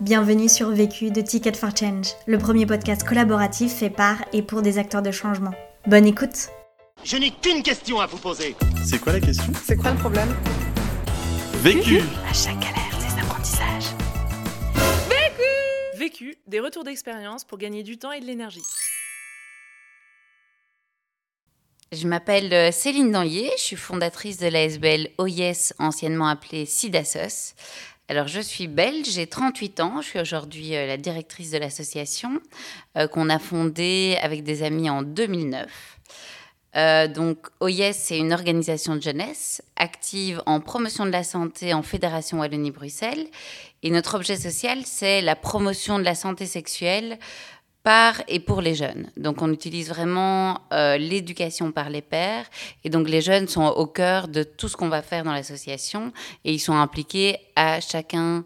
Bienvenue sur Vécu de Ticket for Change, le premier podcast collaboratif fait par et pour des acteurs de changement. Bonne écoute Je n'ai qu'une question à vous poser. C'est quoi la question? C'est quoi le problème? Vécu À chaque galère, des apprentissages. Vécu, des retours d'expérience pour gagner du temps et de l'énergie. Je m'appelle euh, Céline Danlier, je suis fondatrice de l'ASBL OIS, anciennement appelée SIDASOS. Alors, je suis belge, j'ai 38 ans, je suis aujourd'hui euh, la directrice de l'association euh, qu'on a fondée avec des amis en 2009. Euh, donc, OIS, c'est une organisation de jeunesse active en promotion de la santé en Fédération Wallonie-Bruxelles. Et notre objet social, c'est la promotion de la santé sexuelle par et pour les jeunes. Donc on utilise vraiment euh, l'éducation par les pairs et donc les jeunes sont au cœur de tout ce qu'on va faire dans l'association et ils sont impliqués à chacun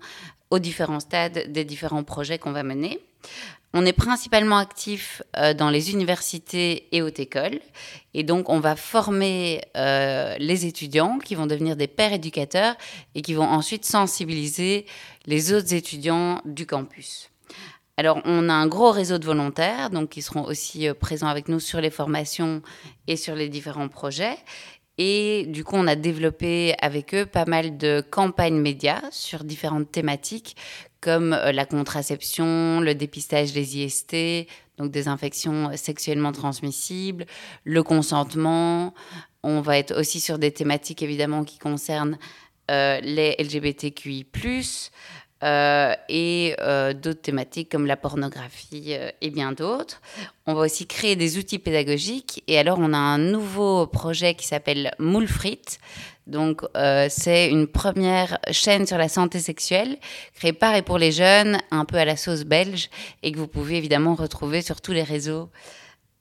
aux différents stades des différents projets qu'on va mener. On est principalement actif euh, dans les universités et hautes écoles. Et donc, on va former euh, les étudiants qui vont devenir des pères éducateurs et qui vont ensuite sensibiliser les autres étudiants du campus. Alors, on a un gros réseau de volontaires, donc qui seront aussi euh, présents avec nous sur les formations et sur les différents projets. Et du coup, on a développé avec eux pas mal de campagnes médias sur différentes thématiques comme euh, la contraception, le dépistage des IST, donc des infections sexuellement transmissibles, le consentement. On va être aussi sur des thématiques évidemment qui concernent euh, les LGBTQI, euh, et euh, d'autres thématiques comme la pornographie euh, et bien d'autres. On va aussi créer des outils pédagogiques et alors on a un nouveau projet qui s'appelle Moulfrit. Donc c'est une première chaîne sur la santé sexuelle créée par et pour les jeunes, un peu à la sauce belge et que vous pouvez évidemment retrouver sur tous les réseaux.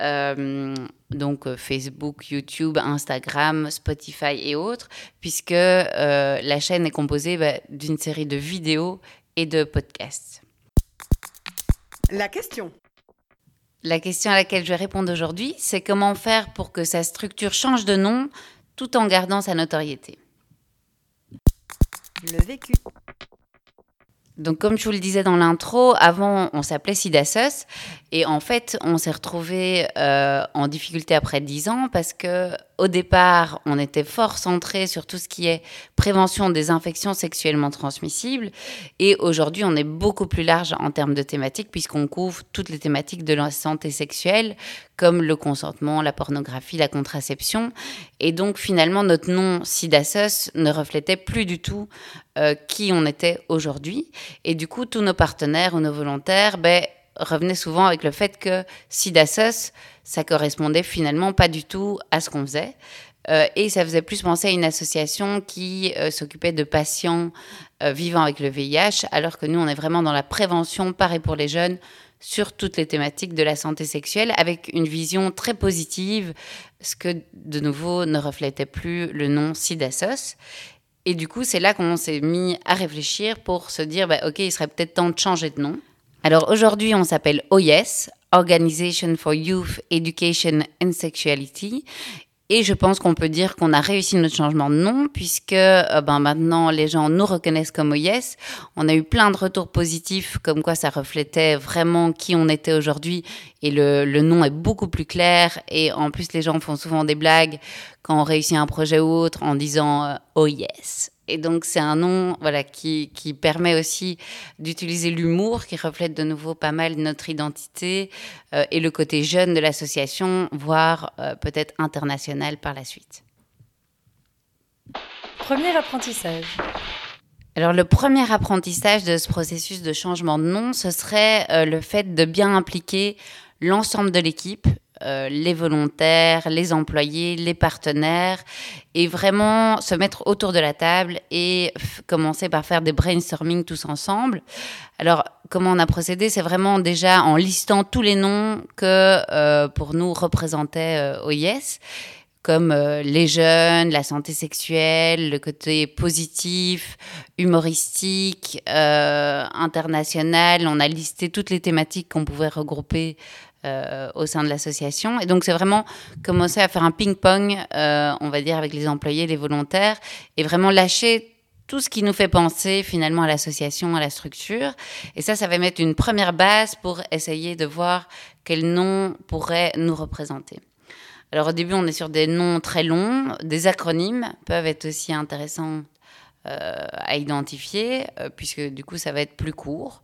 Euh, donc euh, Facebook, YouTube, Instagram, Spotify et autres, puisque euh, la chaîne est composée bah, d'une série de vidéos et de podcasts. La question. La question à laquelle je vais répondre aujourd'hui, c'est comment faire pour que sa structure change de nom tout en gardant sa notoriété? Le vécu. Donc, comme je vous le disais dans l'intro, avant, on s'appelait SIDASOS. Et en fait, on s'est retrouvé euh, en difficulté après 10 ans parce que au départ, on était fort centré sur tout ce qui est prévention des infections sexuellement transmissibles. Et aujourd'hui, on est beaucoup plus large en termes de thématiques puisqu'on couvre toutes les thématiques de la santé sexuelle comme le consentement, la pornographie, la contraception. Et donc, finalement, notre nom SIDASOS ne reflétait plus du tout euh, qui on était aujourd'hui. Et du coup, tous nos partenaires ou nos volontaires, ben, revenaient souvent avec le fait que SIDASOS, ça correspondait finalement pas du tout à ce qu'on faisait. Euh, et ça faisait plus penser à une association qui euh, s'occupait de patients vivant avec le VIH, alors que nous, on est vraiment dans la prévention, pareil pour les jeunes, sur toutes les thématiques de la santé sexuelle, avec une vision très positive, ce que de nouveau ne reflétait plus le nom SIDASOS. Et du coup, c'est là qu'on s'est mis à réfléchir pour se dire, bah, OK, il serait peut-être temps de changer de nom. Alors aujourd'hui, on s'appelle OYES, Organization for Youth Education and Sexuality. Et je pense qu'on peut dire qu'on a réussi notre changement de nom puisque euh, ben maintenant les gens nous reconnaissent comme OYES. On a eu plein de retours positifs comme quoi ça reflétait vraiment qui on était aujourd'hui et le, le nom est beaucoup plus clair et en plus les gens font souvent des blagues quand on réussit un projet ou autre en disant euh, OYES. Et donc, c'est un nom voilà, qui, qui permet aussi d'utiliser l'humour, qui reflète de nouveau pas mal notre identité euh, et le côté jeune de l'association, voire euh, peut-être international par la suite. Premier apprentissage. Alors, le premier apprentissage de ce processus de changement de nom, ce serait euh, le fait de bien impliquer l'ensemble de l'équipe, euh, les volontaires, les employés, les partenaires, et vraiment se mettre autour de la table et commencer par faire des brainstorming tous ensemble. Alors, comment on a procédé? C'est vraiment déjà en listant tous les noms que euh, pour nous représentait euh, OIS comme les jeunes, la santé sexuelle, le côté positif, humoristique, international. On a listé toutes les thématiques qu'on pouvait regrouper euh, au sein de l'association. Et donc, c'est vraiment commencer à faire un ping-pong, euh, on va dire, avec les employés, les volontaires, et vraiment lâcher tout ce qui nous fait penser finalement à l'association, à la structure. Et ça, ça va mettre une première base pour essayer de voir quel nom pourrait nous représenter. Alors au début, on est sur des noms très longs, des acronymes peuvent être aussi intéressants euh, à identifier, euh, puisque du coup, ça va être plus court.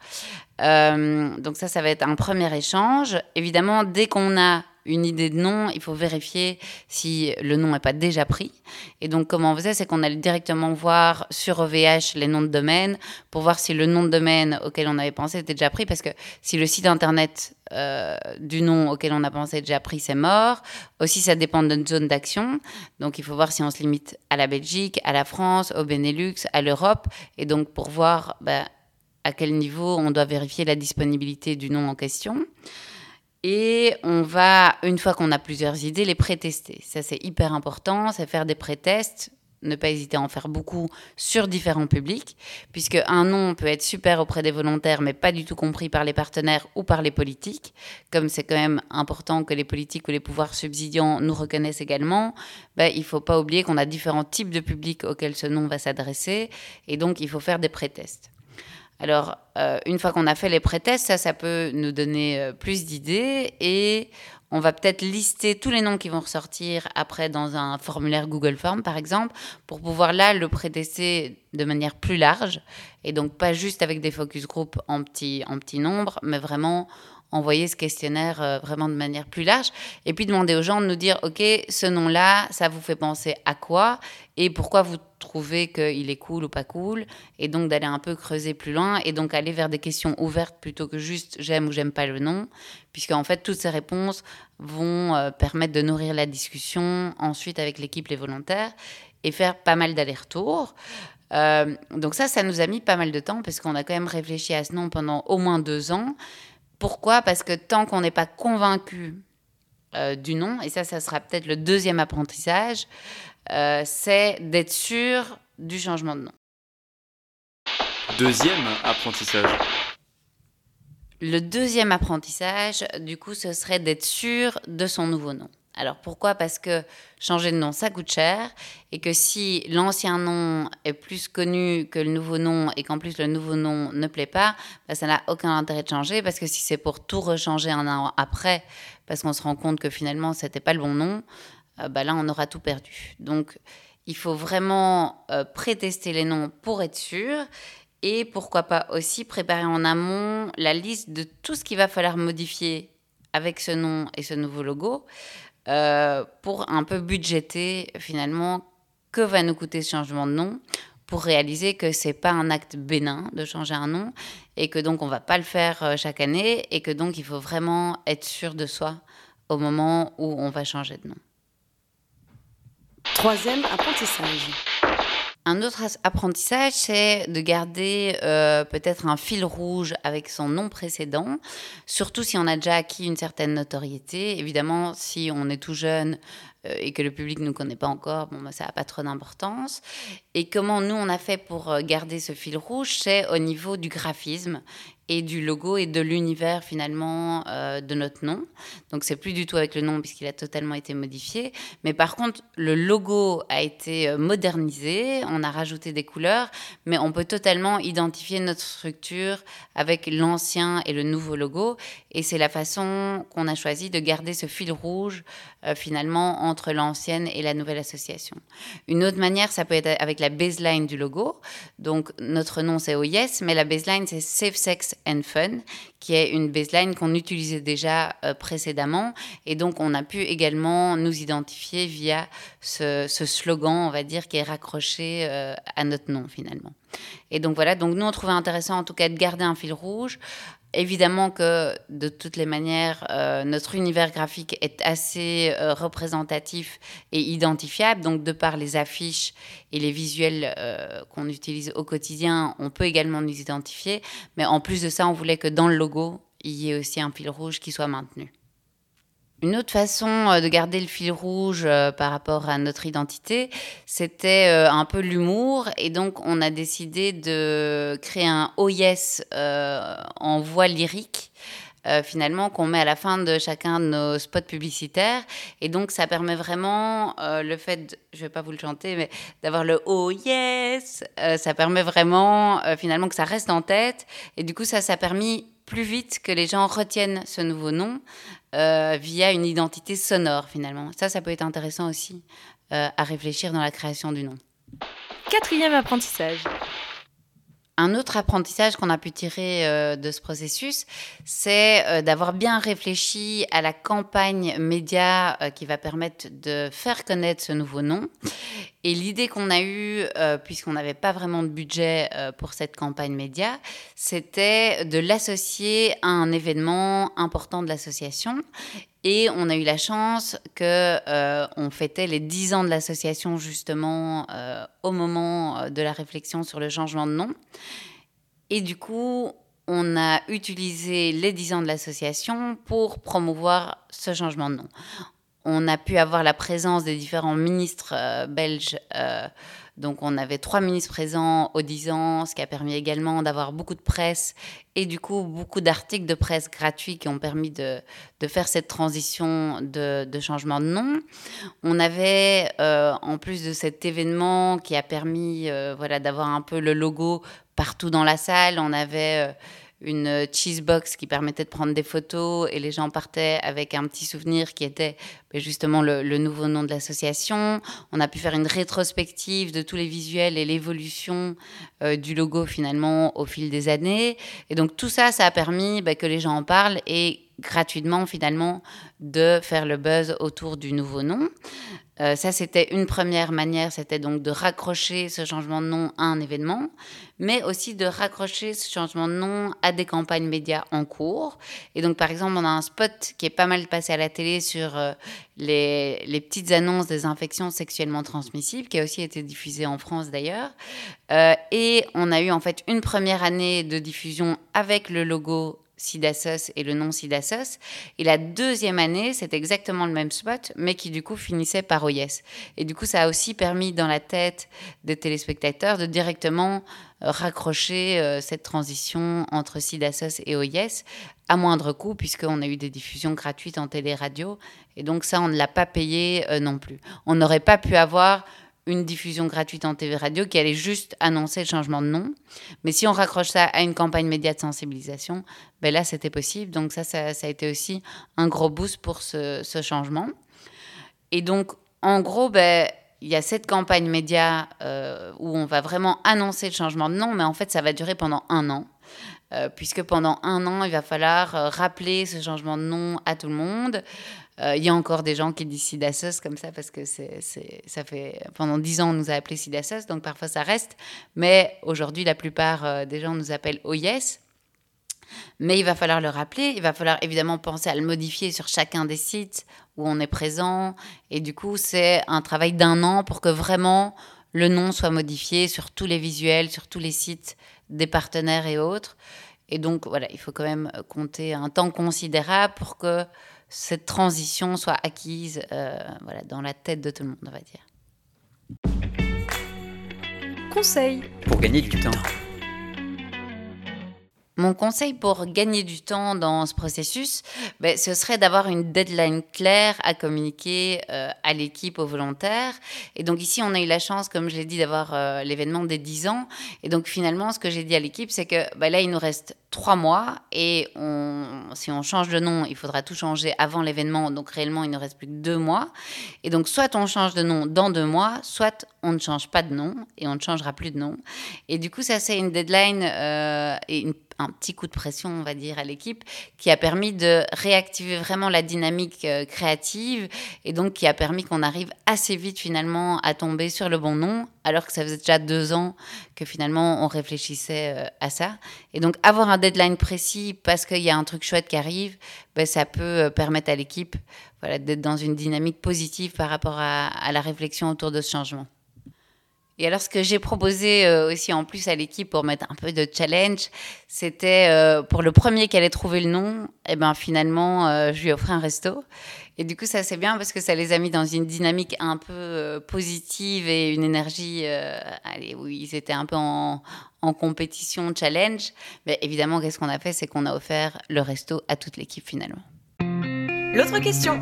Euh, donc ça, ça va être un premier échange. Évidemment, dès qu'on a une idée de nom, il faut vérifier si le nom n'est pas déjà pris. Et donc, comment on faisait, c'est qu'on allait directement voir sur OVH les noms de domaine pour voir si le nom de domaine auquel on avait pensé était déjà pris. Parce que si le site internet euh, du nom auquel on a pensé déjà pris, c'est mort. Aussi, ça dépend de notre zone d'action. Donc, il faut voir si on se limite à la Belgique, à la France, au Benelux, à l'Europe. Et donc, pour voir bah, à quel niveau on doit vérifier la disponibilité du nom en question. Et on va, une fois qu'on a plusieurs idées, les pré-tester. Ça, c'est hyper important, c'est faire des pré-tests. Ne pas hésiter à en faire beaucoup sur différents publics, puisque un nom peut être super auprès des volontaires, mais pas du tout compris par les partenaires ou par les politiques. Comme c'est quand même important que les politiques ou les pouvoirs subsidiants nous reconnaissent également, ben, il ne faut pas oublier qu'on a différents types de publics auxquels ce nom va s'adresser, et donc il faut faire des pré-tests. Alors, euh, une fois qu'on a fait les pré-tests, ça, ça peut nous donner euh, plus d'idées et on va peut-être lister tous les noms qui vont ressortir après dans un formulaire Google Form, par exemple, pour pouvoir là le pré-tester de manière plus large et donc pas juste avec des focus group en petit, en petit nombre, mais vraiment envoyer ce questionnaire euh, vraiment de manière plus large et puis demander aux gens de nous dire ok ce nom là ça vous fait penser à quoi et pourquoi vous trouvez qu'il est cool ou pas cool et donc d'aller un peu creuser plus loin et donc aller vers des questions ouvertes plutôt que juste j'aime ou j'aime pas le nom puisque en fait toutes ces réponses vont euh, permettre de nourrir la discussion ensuite avec l'équipe les volontaires et faire pas mal d'allers-retours euh, donc ça, ça nous a mis pas mal de temps parce qu'on a quand même réfléchi à ce nom pendant au moins deux ans. Pourquoi? Parce que tant qu'on n'est pas convaincu euh, du nom, et ça, ça sera peut-être le deuxième apprentissage, euh, c'est d'être sûr du changement de nom. Deuxième apprentissage. Le deuxième apprentissage, du coup, ce serait d'être sûr de son nouveau nom. Alors pourquoi? Parce que changer de nom, ça coûte cher, et que si l'ancien nom est plus connu que le nouveau nom, et qu'en plus le nouveau nom ne plaît pas, bah, ça n'a aucun intérêt de changer, parce que si c'est pour tout rechanger un an après, parce qu'on se rend compte que finalement c'était pas le bon nom, euh, bah, là on aura tout perdu. Donc il faut vraiment euh, prétester les noms pour être sûr, et pourquoi pas aussi préparer en amont la liste de tout ce qu'il va falloir modifier avec ce nom et ce nouveau logo. Euh, pour un peu budgéter finalement que va nous coûter ce changement de nom pour réaliser que c'est pas un acte bénin de changer un nom et que donc on va pas le faire euh, chaque année et que donc il faut vraiment être sûr de soi au moment où on va changer de nom. Troisième apprentissage. Un autre apprentissage, c'est de garder euh, peut-être un fil rouge avec son nom précédent, surtout si on a déjà acquis une certaine notoriété. Évidemment, si on est tout jeune euh, et que le public ne nous connaît pas encore, bon, bah, ça n'a pas trop d'importance. Et comment nous, on a fait pour euh, garder ce fil rouge, c'est au niveau du graphisme et du logo et de l'univers finalement euh, de notre nom. Donc c'est plus du tout avec le nom puisqu'il a totalement été modifié. Mais par contre, le logo a été euh, modernisé, on a rajouté des couleurs, mais on peut totalement identifier notre structure avec l'ancien et le nouveau logo. Et c'est la façon qu'on a choisi de garder ce fil rouge euh, finalement entre l'ancienne et la nouvelle association. Une autre manière, ça peut être avec la baseline du logo. Donc notre nom c'est OYES, mais la baseline c'est Safe Sex and Fun, qui est une baseline qu'on utilisait déjà euh, précédemment. Et donc, on a pu également nous identifier via ce, slogan, on va dire, qui est raccroché euh, à notre nom finalement. Et donc voilà, donc nous, on trouvait intéressant en tout cas de garder un fil rouge Évidemment que de toutes les manières, euh, notre univers graphique est assez euh, représentatif et identifiable. Donc, de par les affiches et les visuels euh, qu'on utilise au quotidien, on peut également nous identifier. Mais en plus de ça, on voulait que dans le logo, il y ait aussi un fil rouge qui soit maintenu. Une autre façon euh, de garder le fil rouge euh, par rapport à notre identité, c'était euh, un peu l'humour. Et donc, on a décidé de créer un Oh yes en voix lyrique. finalement qu'on met à la fin de chacun de nos spots publicitaires. Et donc ça permet vraiment le fait, de- je vais pas vous le chanter, mais d'avoir le oh yes, ça permet vraiment finalement que ça reste en tête. Et du coup ça, ça a permis plus vite que les gens retiennent ce nouveau nom euh, via une identité sonore finalement. Ça, ça peut être intéressant aussi euh, à réfléchir dans la création du nom. Quatrième apprentissage. Un autre apprentissage qu'on a pu tirer euh, de ce processus, c'est euh, d'avoir bien réfléchi à la campagne média euh, qui va permettre de faire connaître ce nouveau nom. Et l'idée qu'on a eue, euh, puisqu'on n'avait pas vraiment de budget euh, pour cette campagne média, c'était de l'associer à un événement important de l'association. Et on a eu la chance que euh, on fêtait les 10 ans de l'association justement au moment de la réflexion sur le changement de nom. Et du coup, on a utilisé les 10 ans de l'association pour promouvoir ce changement de nom. On a pu avoir la présence des différents ministres euh, belges. euh, donc, on avait trois ministres présents aux 10 ans, ce qui a permis également d'avoir beaucoup de presse et du coup beaucoup d'articles de presse gratuits qui ont permis de, faire cette transition de, changement de nom. On avait, euh, en plus de cet événement qui a permis voilà, d'avoir un peu le logo partout dans la salle, on avait une cheese box qui permettait de prendre des photos et les gens partaient avec un petit souvenir qui était ben, justement le, le nouveau nom de l'association. On a pu faire une rétrospective de tous les visuels et l'évolution euh, du logo finalement au fil des années. Et donc tout ça, ça a permis ben, que les gens en parlent et gratuitement finalement de faire le buzz autour du nouveau nom. Euh, ça, c'était une première manière, c'était donc de raccrocher ce changement de nom à un événement, mais aussi de raccrocher ce changement de nom à des campagnes médias en cours. Et donc, par exemple, on a un spot qui est pas mal passé à la télé sur euh, les, petites annonces des infections sexuellement transmissibles, qui a aussi été diffusé en France d'ailleurs. Euh, et on a eu en fait une première année de diffusion avec le logo Sidasos et le nom Sidasos. Et la deuxième année, c'est exactement le même spot, mais qui du coup finissait par OYES. Et du coup, ça a aussi permis dans la tête des téléspectateurs de directement euh, raccrocher euh, cette transition entre Sidasos et OYES à moindre coût, puisqu'on a eu des diffusions gratuites en télé-radio. Et donc ça, on ne l'a pas payé euh, non plus. On n'aurait pas pu avoir une diffusion gratuite en TV radio qui allait juste annoncer le changement de nom. Mais si on raccroche ça à une campagne média de sensibilisation, ben là, c'était possible. Donc ça, ça, a été aussi un gros boost pour ce, ce changement. Et donc, en gros, ben, il y a cette campagne média euh, où on va vraiment annoncer le changement de nom, mais en fait, ça va durer pendant un an. Euh, puisque pendant un an, il va falloir euh, rappeler ce changement de nom à tout le monde. Euh, Il y a encore des gens qui disent Sidasos comme ça parce que c'est, ça fait pendant dix ans on nous a appelé Sidasos, donc parfois ça reste. Mais aujourd'hui, la plupart euh, des gens nous appellent OYES. Mais il va falloir le rappeler. Il va falloir évidemment penser à le modifier sur chacun des sites où on est présent. Et du coup, c'est un travail d'un an pour que vraiment le nom soit modifié sur tous les visuels, sur tous les sites des partenaires et autres. Et donc, voilà, il faut quand même compter un temps considérable pour que cette transition soit acquise euh, voilà, dans la tête de tout le monde, on va dire. Conseil. Pour gagner du temps. Mon conseil pour gagner du temps dans ce processus, ben, ce serait d'avoir une deadline claire à communiquer euh, à l'équipe, aux volontaires. Et donc ici, on a eu la chance, comme je l'ai dit, d'avoir euh, l'événement des 10 ans. Et donc finalement, ce que j'ai dit à l'équipe, c'est que ben, là, il nous reste trois mois et si on change de nom, il faudra tout changer avant l'événement. Donc réellement, il ne reste plus que deux mois. Et donc soit on change de nom dans deux mois, soit on ne change pas de nom et on ne changera plus de nom. Et du coup, ça c'est une deadline euh, et un petit coup de pression, on va dire, à l'équipe qui a permis de réactiver vraiment la dynamique euh, créative et donc qui a permis qu'on arrive assez vite finalement à tomber sur le bon nom alors que ça faisait déjà deux ans que finalement on réfléchissait euh, à ça. Et donc avoir un deadline précis parce qu'il y a un truc chouette qui arrive, ben, ça peut euh, permettre à l'équipe d'être dans une dynamique positive par rapport à, à la réflexion autour de ce changement. Et alors, ce que j'ai proposé euh, aussi en plus à l'équipe pour mettre un peu de challenge, c'était pour le premier qui allait trouver le nom, et eh ben finalement, je lui ai offert un resto. Et du coup, ça c'est bien parce que ça les a mis dans une dynamique un peu positive et une énergie, allez, oui, ils étaient un peu en, en compétition, challenge. Mais évidemment, qu'est-ce qu'on a fait? C'est qu'on a offert le resto à toute l'équipe finalement. L'autre question.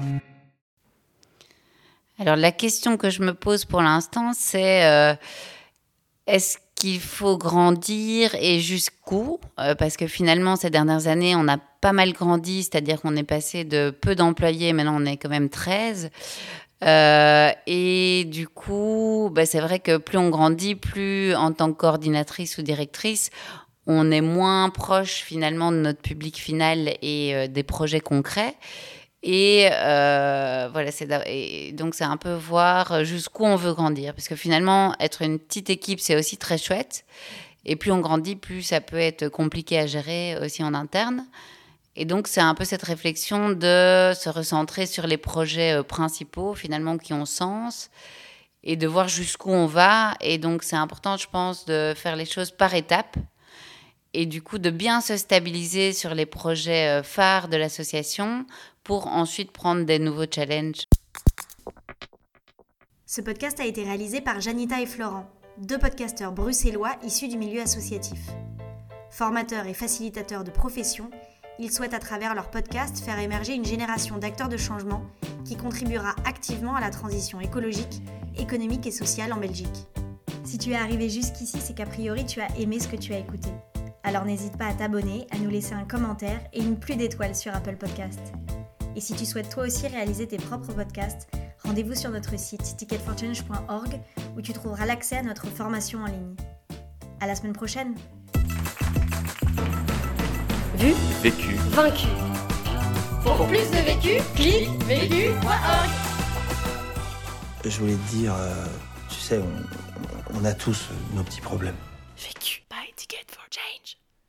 Alors la question que je me pose pour l'instant, c'est euh, est-ce qu'il faut grandir et jusqu'où euh, Parce que finalement, ces dernières années, on a pas mal grandi, c'est-à-dire qu'on est passé de peu d'employés, maintenant on est quand même 13. Euh, et du coup, bah, c'est vrai que plus on grandit, plus en tant que coordinatrice ou directrice, on est moins proche finalement de notre public final et des projets concrets. Et euh, voilà, c'est donc c'est un peu voir jusqu'où on veut grandir, parce que finalement, être une petite équipe, c'est aussi très chouette. Et plus on grandit, plus ça peut être compliqué à gérer aussi en interne. Et donc, c'est un peu cette réflexion de se recentrer sur les projets euh, principaux, finalement, qui ont sens, et de voir jusqu'où on va. Et donc, c'est important, je pense, de faire les choses par étapes, et du coup, de bien se stabiliser sur les projets euh, phares de l'association pour ensuite prendre des nouveaux challenges. Ce podcast a été réalisé par Janita et Florent, deux podcasteurs bruxellois issus du milieu associatif. Formateurs et facilitateurs de profession, ils souhaitent à travers leur podcast faire émerger une génération d'acteurs de changement qui contribuera activement à la transition écologique, économique et sociale en Belgique. Si tu es arrivé jusqu'ici, c'est qu'a priori tu as aimé ce que tu as écouté. Alors n'hésite pas à t'abonner, à nous laisser un commentaire et une pluie d'étoiles sur Apple Podcast. Et si tu souhaites toi aussi réaliser tes propres podcasts, rendez-vous sur notre site ticketforchange.org où tu trouveras l'accès à notre formation en ligne. À la semaine prochaine. Vu, Vécu. vaincu. Pour plus de vécu, clique vécu.org. Je voulais te dire, euh, tu sais, on, on a tous nos petits problèmes. Vécu.